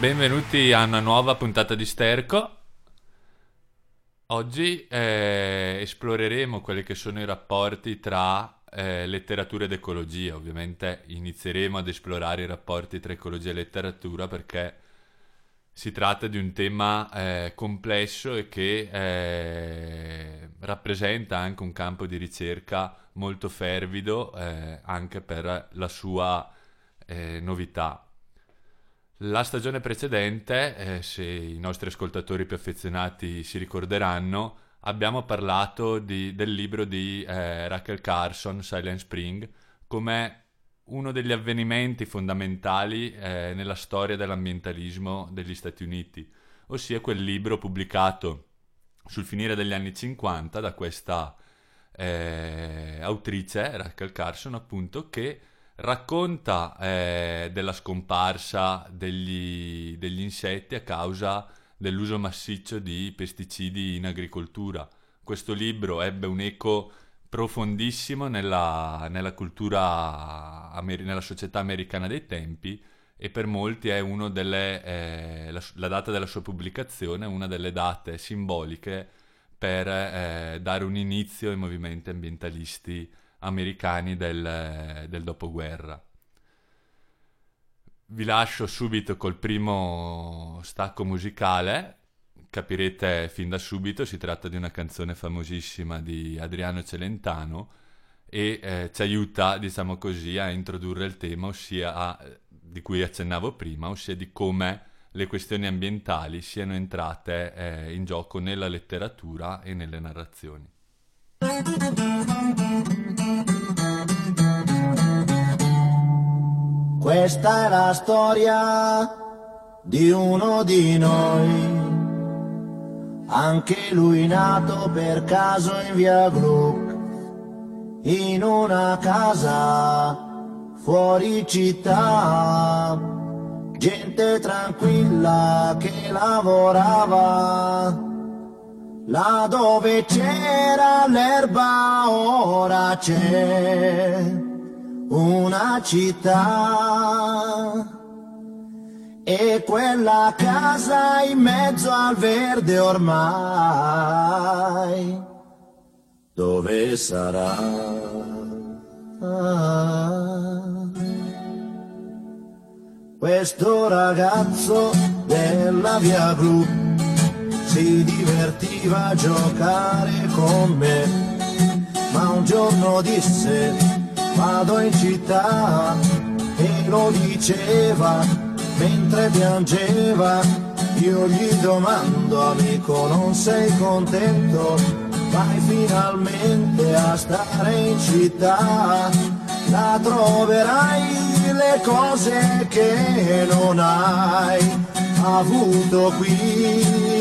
Benvenuti a una nuova puntata di Sterco. Oggi eh, esploreremo quelli che sono i rapporti tra eh, letteratura ed ecologia. Ovviamente inizieremo ad esplorare i rapporti tra ecologia e letteratura perché si tratta di un tema eh, complesso e che eh, rappresenta anche un campo di ricerca molto fervido eh, anche per la sua eh, novità. La stagione precedente, eh, se i nostri ascoltatori più affezionati si ricorderanno, abbiamo parlato di, del libro di eh, Rachel Carson, Silent Spring, come uno degli avvenimenti fondamentali eh, nella storia dell'ambientalismo degli Stati Uniti, ossia quel libro pubblicato sul finire degli anni 50 da questa eh, autrice, Rachel Carson, appunto, che racconta eh, della scomparsa degli, degli, insetti a causa dell'uso massiccio di pesticidi in agricoltura. Questo libro ebbe un eco profondissimo nella, nella cultura, nella società americana dei tempi e per molti è delle, eh, la, la, data della sua pubblicazione è una delle date simboliche per eh, dare un inizio ai movimenti ambientalisti americani del, del dopoguerra. Vi lascio subito col primo stacco musicale, capirete fin da subito, si tratta di una canzone famosissima di Adriano Celentano e eh, ci aiuta, diciamo così, a introdurre il tema, ossia a, di cui accennavo prima, ossia di come le questioni ambientali siano entrate eh, in gioco nella letteratura e nelle narrazioni. Questa è la storia di uno di noi, anche lui nato per caso in via Gluck, in una casa fuori città, gente tranquilla che lavorava Là dove c'era l'erba ora c'è una città e quella casa in mezzo al verde ormai dove sarà? Questo ragazzo della via blu si divertiva a giocare con me, ma un giorno disse vado in città e lo diceva mentre piangeva. Io gli domando amico non sei contento? Vai finalmente a stare in città, la troverai le cose che non hai avuto qui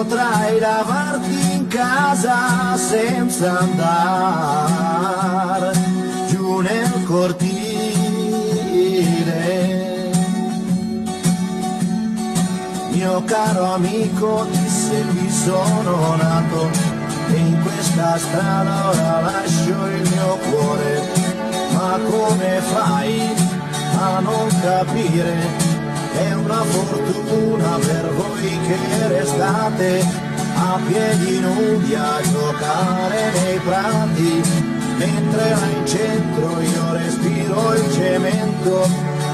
potrai lavarti in casa senza andare giù nel cortile. Mio caro amico disse qui sono nato e in questa strada ora lascio il mio cuore, ma come fai a non capire? è una fortuna per voi che restate a piedi nudi a giocare nei prati, mentre là in centro io respiro il cemento,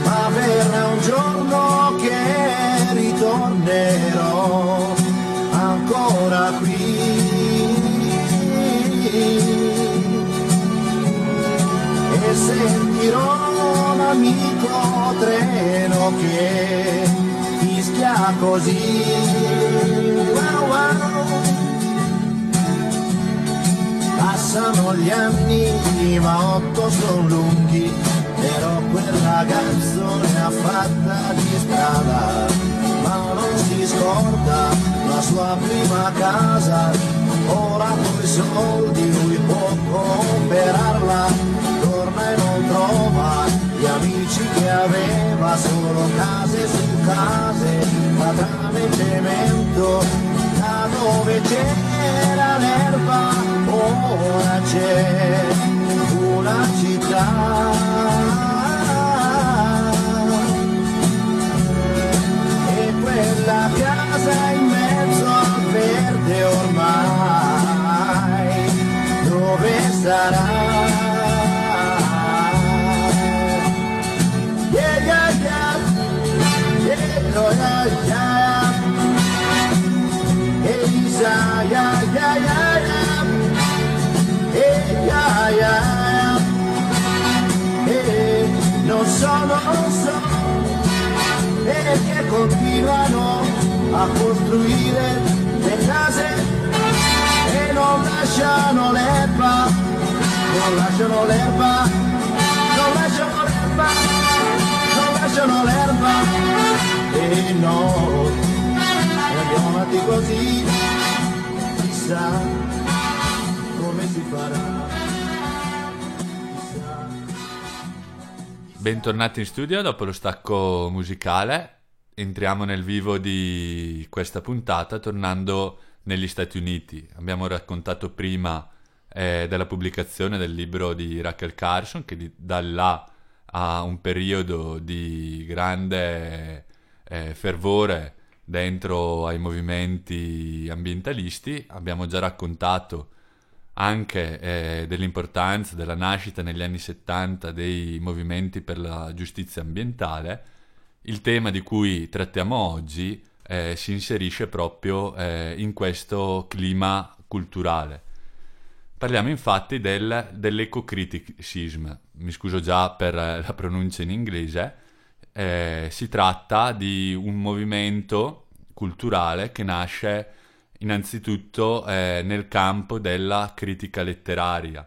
ma verrà un giorno che ritornerò ancora qui. E sentirò amico treno che fischia così. Wow, wow. Passano gli anni, ma otto sono lunghi, però quel ragazzo ne ha fatta di strada, ma non si scorda la sua prima casa, ora con i soldi lui può comprarla, torna e non trova amici che aveva, solo case su case, ma tramite mento, da dove c'era l'erba, ora c'è una città. E quella casa in mezzo al verde ormai, dove sarà? Yeah. Eh. Eh, non so, non so perché continuano a costruire le case e non lasciano l'erba, non lasciano l'erba, non lasciano l'erba, non lasciano l'erba e no, e andiamo avanti così, chissà come si farà. Bentornati in studio dopo lo stacco musicale. Entriamo nel vivo di questa puntata tornando negli Stati Uniti. Abbiamo raccontato prima eh, della pubblicazione del libro di Rachel Carson che di- da là a un periodo di grande eh, fervore dentro ai movimenti ambientalisti. Abbiamo già raccontato anche eh, dell'importanza della nascita negli anni 70 dei movimenti per la giustizia ambientale, il tema di cui trattiamo oggi eh, si inserisce proprio eh, in questo clima culturale. Parliamo infatti del, dell'ecocriticism, mi scuso già per eh, la pronuncia in inglese, eh, si tratta di un movimento culturale che nasce innanzitutto eh, nel campo della critica letteraria,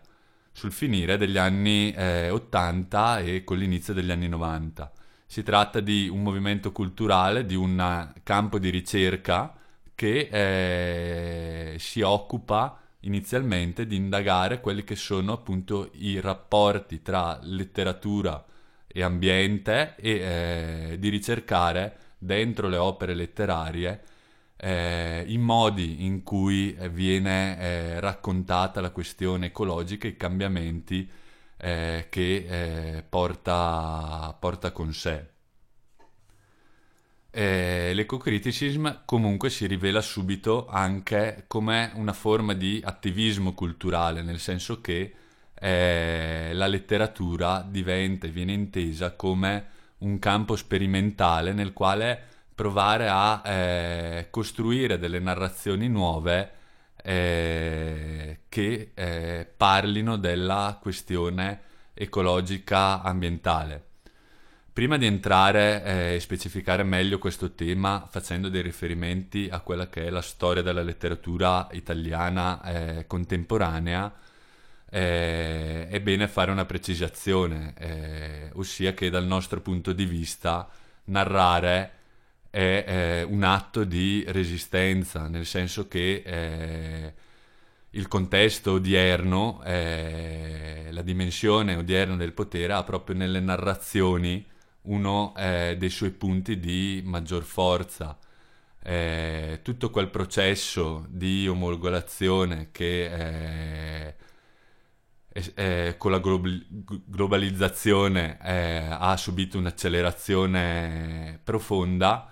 sul finire degli anni eh, 80 e con l'inizio degli anni 90. Si tratta di un movimento culturale, di un campo di ricerca che eh, si occupa inizialmente di indagare quelli che sono appunto i rapporti tra letteratura e ambiente e eh, di ricercare dentro le opere letterarie eh, i modi in cui eh, viene eh, raccontata la questione ecologica e i cambiamenti eh, che eh, porta, porta con sé. L'ecocriticism comunque si rivela subito anche come una forma di attivismo culturale, nel senso che eh, la letteratura diventa e viene intesa come un campo sperimentale nel quale provare a eh, costruire delle narrazioni nuove eh, che eh, parlino della questione ecologica ambientale. Prima di entrare eh, e specificare meglio questo tema facendo dei riferimenti a quella che è la storia della letteratura italiana eh, contemporanea, eh, è bene fare una precisazione, eh, ossia che dal nostro punto di vista narrare è eh, un atto di resistenza, nel senso che eh, il contesto odierno, eh, la dimensione odierna del potere ha proprio nelle narrazioni uno eh, dei suoi punti di maggior forza. Tutto quel processo di omologazione che eh, con la global- globalizzazione eh, ha subito un'accelerazione profonda,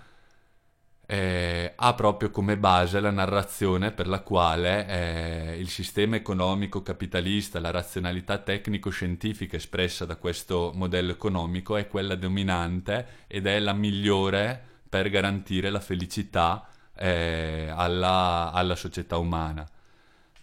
eh, ha proprio come base la narrazione per la quale eh, il sistema economico capitalista, la razionalità tecnico-scientifica espressa da questo modello economico è quella dominante ed è la migliore per garantire la felicità eh, alla, alla società umana.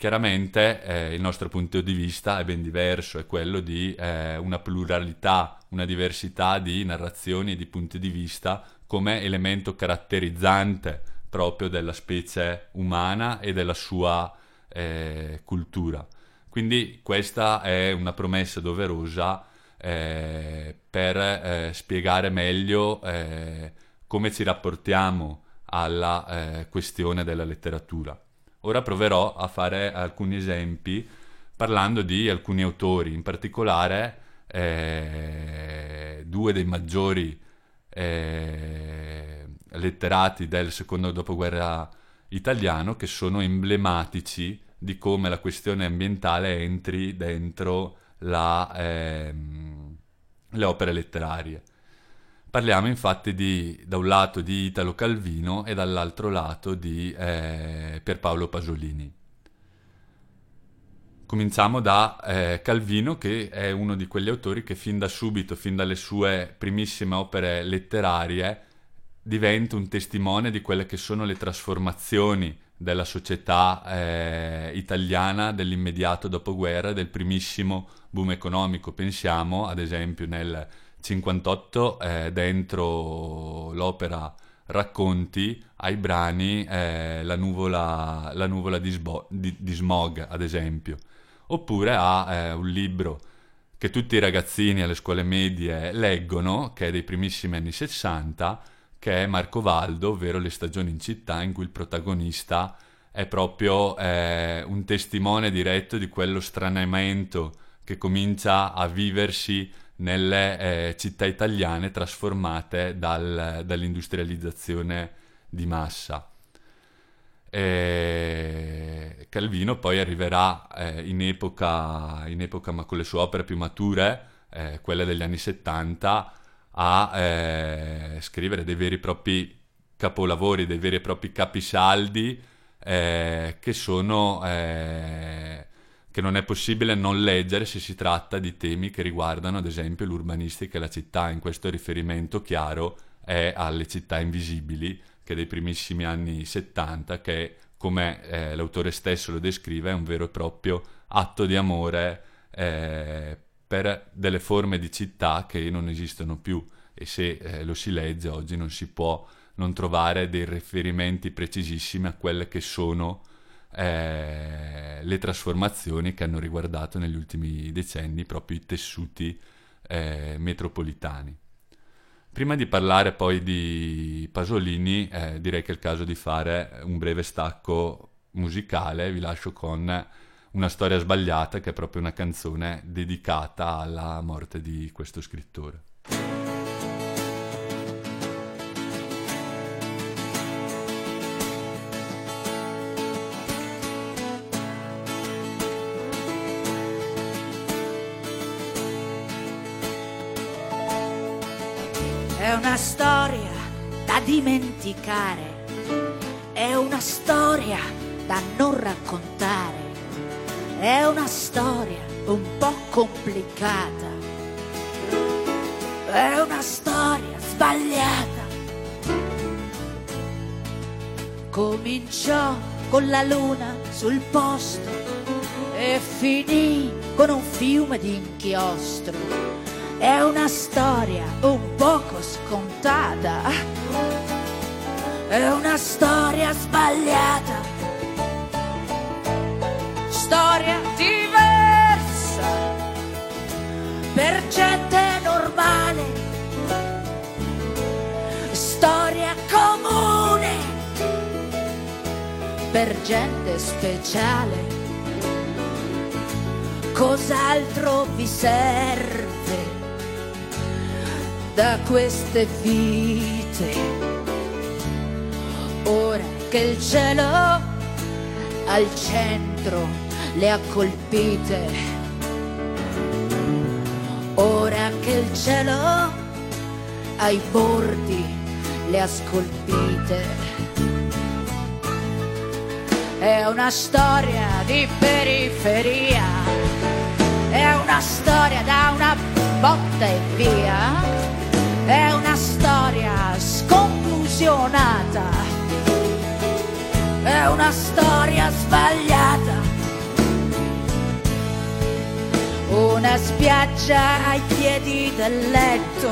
Chiaramente eh, il nostro punto di vista è ben diverso, è quello di eh, una pluralità, una diversità di narrazioni e di punti di vista come elemento caratterizzante proprio della specie umana e della sua eh, cultura. Quindi questa è una promessa doverosa eh, per eh, spiegare meglio eh, come ci rapportiamo alla questione della letteratura. Ora proverò a fare alcuni esempi parlando di alcuni autori, in particolare eh, due dei maggiori eh, letterati del secondo dopoguerra italiano che sono emblematici di come la questione ambientale entri dentro la, ehm, le opere letterarie. Parliamo infatti di, da un lato di Italo Calvino e dall'altro lato di eh, Pierpaolo Pasolini. Cominciamo da eh, Calvino, che è uno di quegli autori che fin da subito, fin dalle sue primissime opere letterarie, diventa un testimone di quelle che sono le trasformazioni della società eh, italiana dell'immediato dopoguerra, del primissimo boom economico. Pensiamo, ad esempio, nel 58 eh, dentro l'opera Racconti ai brani eh, la, nuvola, la nuvola di, Sbo- di, di, Smog, ad esempio. Oppure ha eh, un libro che tutti i ragazzini alle scuole medie leggono, che è dei primissimi anni 60, che è Marco Valdo, ovvero Le stagioni in città, in cui il protagonista è proprio eh, un testimone diretto di quello stranamento che comincia a viversi nelle eh, città italiane trasformate dal, dall'industrializzazione di massa. E Calvino poi arriverà eh, in, epoca, in, epoca, ma con le sue opere più mature, eh, quelle degli anni 70, a eh, scrivere dei veri e propri capolavori, dei veri e propri capisaldi eh, che sono eh, che non è possibile non leggere se si tratta di temi che riguardano ad esempio l'urbanistica e la città. In questo riferimento chiaro è alle città invisibili, che dei primissimi anni 70, che come eh, l'autore stesso lo descrive, è un vero e proprio atto di amore eh, per delle forme di città che non esistono più e se eh, lo si legge oggi non si può non trovare dei riferimenti precisissimi a quelle che sono eh, le trasformazioni che hanno riguardato negli ultimi decenni proprio i tessuti eh, metropolitani. Prima di parlare poi di Pasolini, eh, direi che è il caso di fare un breve stacco musicale, vi lascio con una storia sbagliata che è proprio una canzone dedicata alla morte di questo scrittore. Una storia da dimenticare, è una storia da non raccontare, è una storia un po' complicata, è una storia sbagliata. Cominciò con la luna sul posto e finì con un fiume di inchiostro è una storia un poco scontata, è una storia sbagliata, storia diversa. Per gente normale, storia comune. Per gente speciale. Cos'altro vi serve? Da queste vite. Ora che il cielo al centro le ha colpite. Ora che il cielo ai bordi le ha scolpite. È una storia di periferia, è una storia da una botta e via è una storia sconclusionata, è una storia sbagliata. Una spiaggia ai piedi del letto,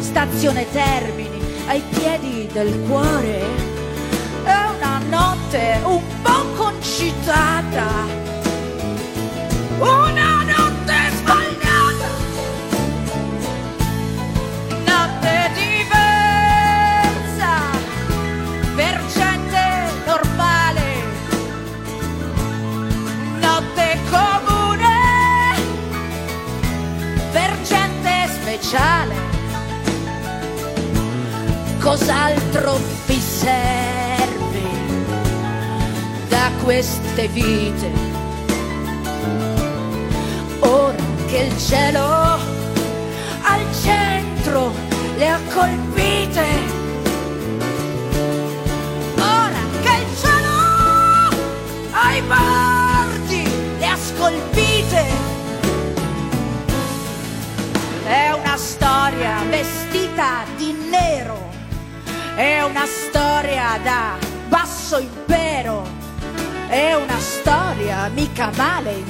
stazione Termini ai piedi del cuore. È una notte un po' concitata. Una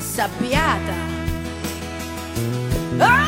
insabbiata. È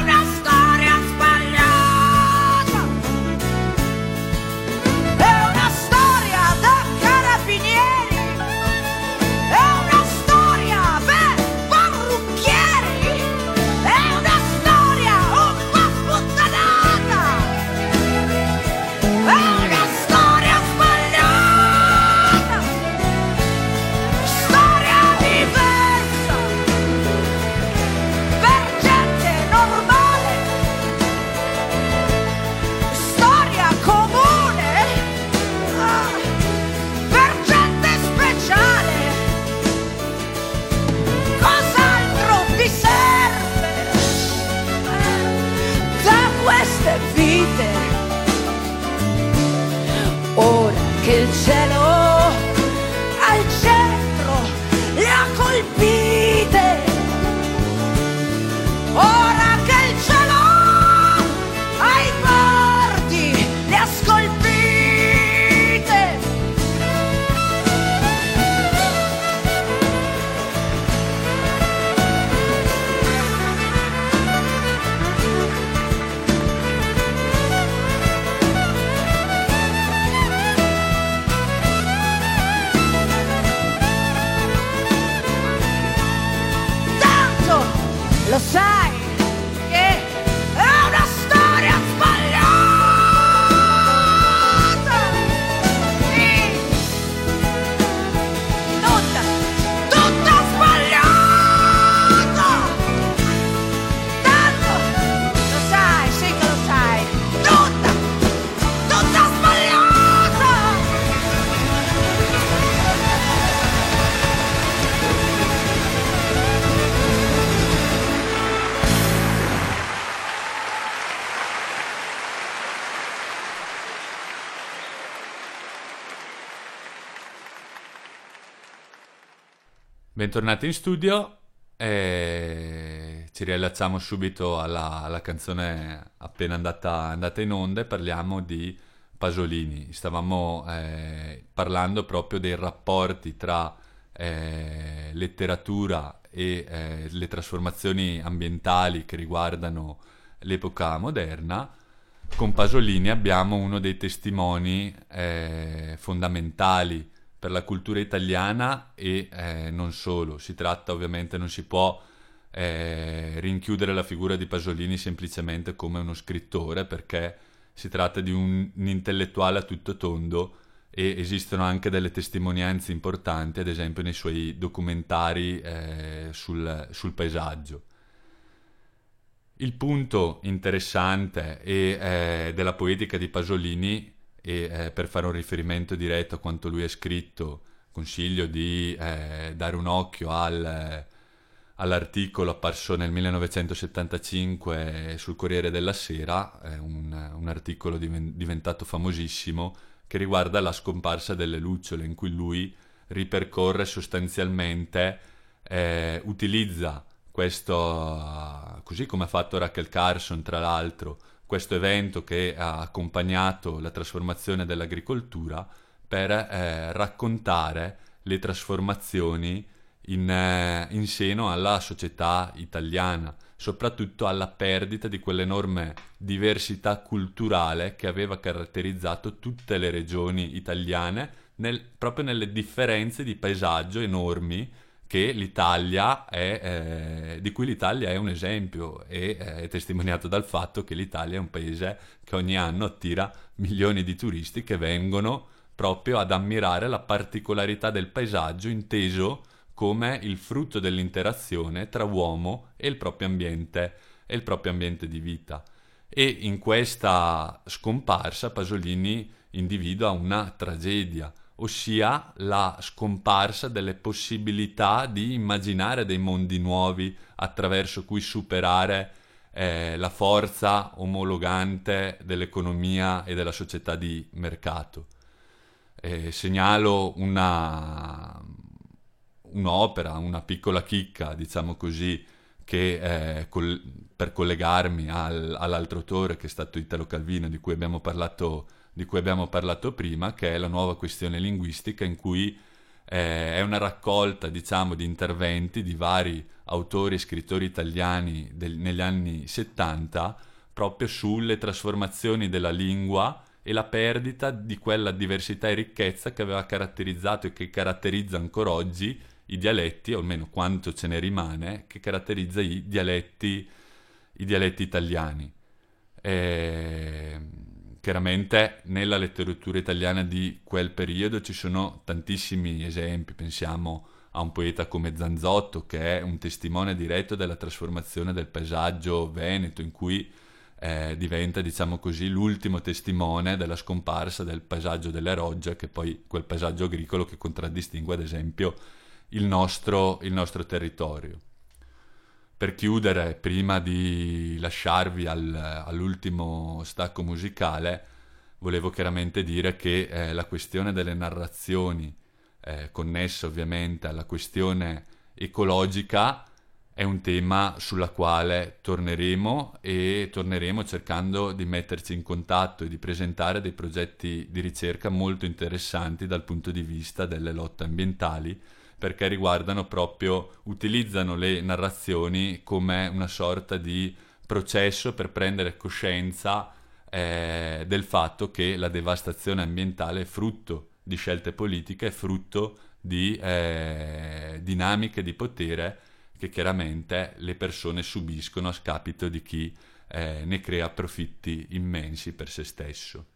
ha colpite. Bentornati in studio e ci riallacciamo subito alla, alla canzone appena andata, andata in onda e parliamo di Pasolini. Stavamo eh, parlando proprio dei rapporti tra eh, letteratura e eh, le trasformazioni ambientali che riguardano l'epoca moderna. Con Pasolini abbiamo uno dei testimoni eh, fondamentali per la cultura italiana e eh, non solo. Si tratta ovviamente, non si può eh, rinchiudere la figura di Pasolini semplicemente come uno scrittore perché si tratta di un, un intellettuale a tutto tondo e esistono anche delle testimonianze importanti, ad esempio nei suoi documentari eh, sul, sul paesaggio. Il punto interessante e, eh, della poetica di Pasolini, e eh, per fare un riferimento diretto a quanto lui ha scritto, consiglio di eh, dare un occhio al, all'articolo apparso nel 1975 sul Corriere della Sera, eh, un, un articolo diven- diventato famosissimo che riguarda la scomparsa delle lucciole, in cui lui ripercorre sostanzialmente, eh, utilizza questo, così come ha fatto Rachel Carson tra l'altro, questo evento che ha accompagnato la trasformazione dell'agricoltura per eh, raccontare le trasformazioni in, eh, in seno alla società italiana, soprattutto alla perdita di quell'enorme diversità culturale che aveva caratterizzato tutte le regioni italiane, nel, proprio nelle differenze di paesaggio enormi è, eh, di cui l'Italia è un esempio e eh, è testimoniato dal fatto che l'Italia è un paese che ogni anno attira milioni di turisti che vengono proprio ad ammirare la particolarità del paesaggio inteso come il frutto dell'interazione tra uomo e il proprio ambiente e il proprio ambiente di vita. E in questa scomparsa Pasolini individua una tragedia, ossia la scomparsa delle possibilità di immaginare dei mondi nuovi attraverso cui superare eh, la forza omologante dell'economia e della società di mercato. Eh, segnalo una, un'opera, una piccola chicca, diciamo così, che eh, col- per collegarmi al- all'altro autore che è stato Italo Calvino, di cui, parlato, di cui abbiamo parlato, prima, che è la nuova questione linguistica in cui eh, è una raccolta, diciamo, di interventi di vari autori e scrittori italiani del- negli anni 70 proprio sulle trasformazioni della lingua e la perdita di quella diversità e ricchezza che aveva caratterizzato e che caratterizza ancora oggi i dialetti, o almeno quanto ce ne rimane, che caratterizza i dialetti, i dialetti italiani. E, chiaramente nella letteratura italiana di quel periodo ci sono tantissimi esempi, pensiamo a un poeta come Zanzotto che è un testimone diretto della trasformazione del paesaggio veneto in cui eh, diventa diciamo così l'ultimo testimone della scomparsa del paesaggio delle rogge che poi quel paesaggio agricolo che contraddistingue ad esempio il nostro, il nostro territorio. Per chiudere, prima di lasciarvi al, all'ultimo stacco musicale, volevo chiaramente dire che eh, la questione delle narrazioni, eh, connessa ovviamente alla questione ecologica, è un tema sulla quale torneremo e torneremo cercando di metterci in contatto e di presentare dei progetti di ricerca molto interessanti dal punto di vista delle lotte ambientali perché riguardano proprio, utilizzano le narrazioni come una sorta di processo per prendere coscienza eh, del fatto che la devastazione ambientale è frutto di scelte politiche, è frutto di eh, dinamiche di potere che chiaramente le persone subiscono a scapito di chi eh, ne crea profitti immensi per se stesso.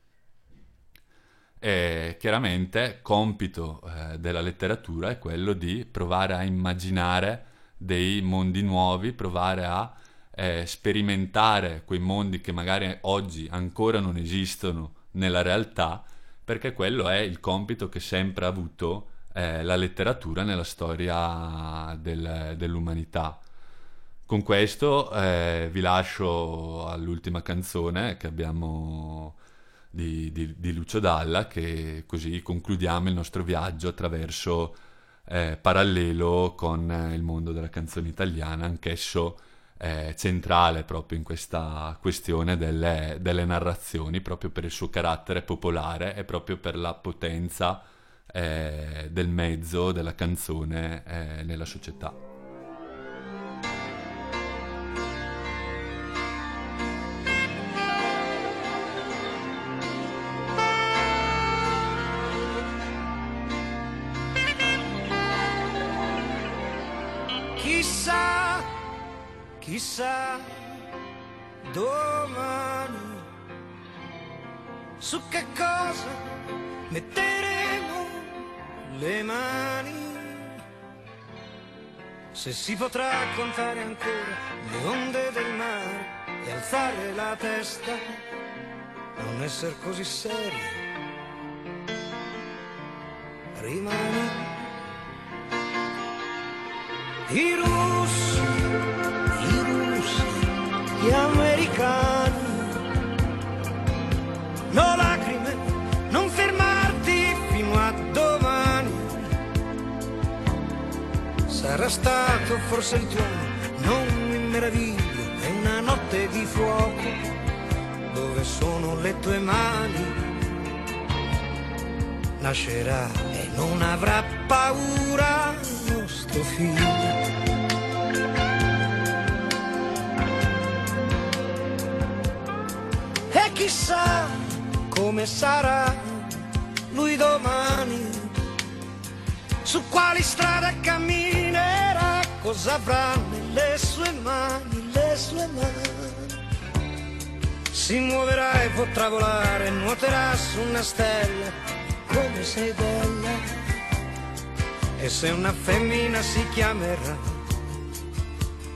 E chiaramente compito eh, della letteratura è quello di provare a immaginare dei mondi nuovi, provare a eh, sperimentare quei mondi che magari oggi ancora non esistono nella realtà, perché quello è il compito che sempre ha avuto eh, la letteratura nella storia del, dell'umanità. Con questo eh, vi lascio all'ultima canzone che abbiamo di, di, di Lucio Dalla, che così concludiamo il nostro viaggio attraverso eh, parallelo con eh, il mondo della canzone italiana, anch'esso eh, centrale proprio in questa questione delle, delle, narrazioni, proprio per il suo carattere popolare e proprio per la potenza eh, del mezzo della canzone eh, nella società. Chissà domani su che cosa metteremo le mani. Se si potrà contare ancora le onde del mare e alzare la testa, non essere così seri. Rimani. I russi Sarà stato forse il tuono, non mi meraviglio, è una notte di fuoco, dove sono le tue mani. Nascerà e non avrà paura nostra tuo figlio. E chissà come sarà lui domani, su quali strade camminerà, cosa avrà nelle sue mani, le sue mani. Si muoverà e potrà volare, nuoterà su una stella, come sei bella. E se una femmina si chiamerà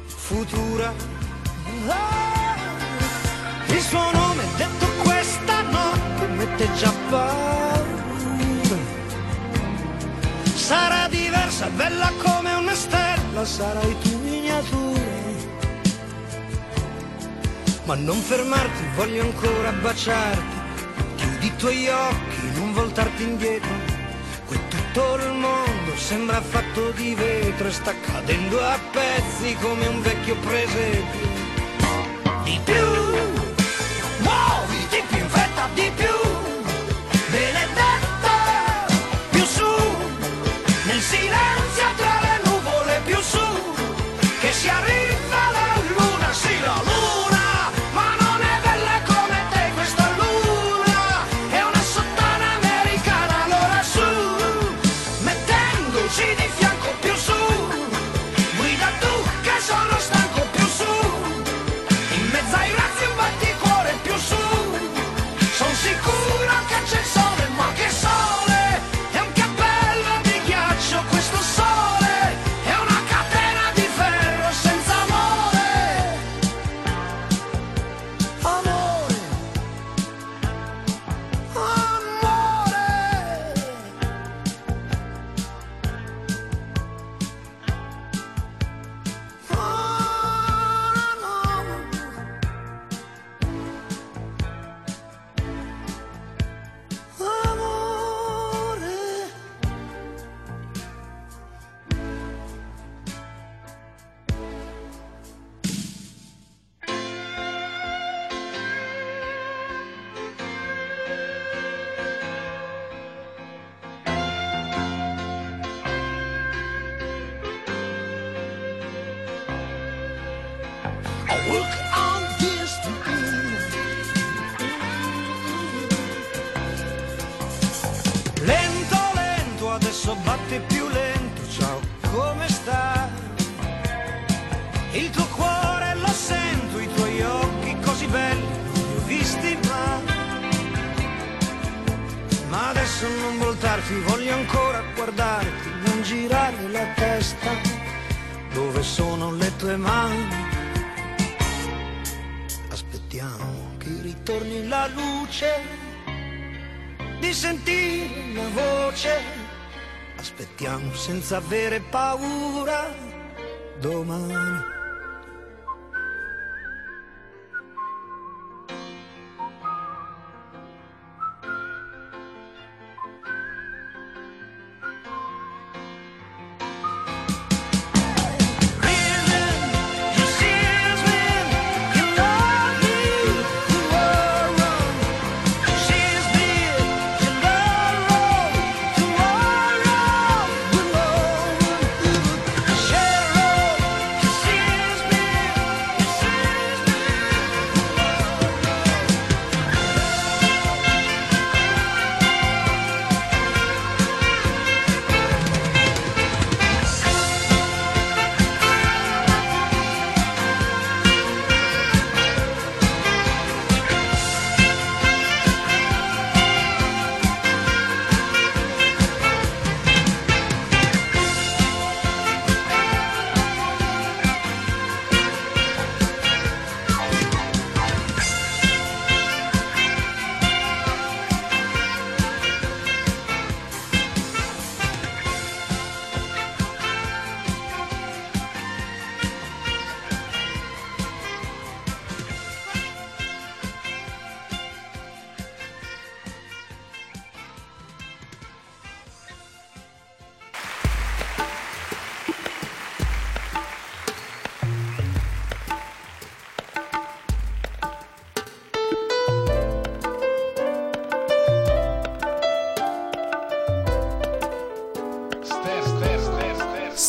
futura, ah, il suo nome detto questa notte mette già paura. Sarà diversa, bella come una stella, sarai tu miniatura. Ma non fermarti, voglio ancora baciarti. Chiudi i tuoi occhi, non voltarti indietro. Qui tutto il mondo sembra fatto di vetro e sta cadendo a pezzi come un vecchio presepio. Voltarti, voglio ancora guardarti, non girare la testa, dove sono le tue mani? Aspettiamo che ritorni la luce di sentire una voce. Aspettiamo senza avere paura domani.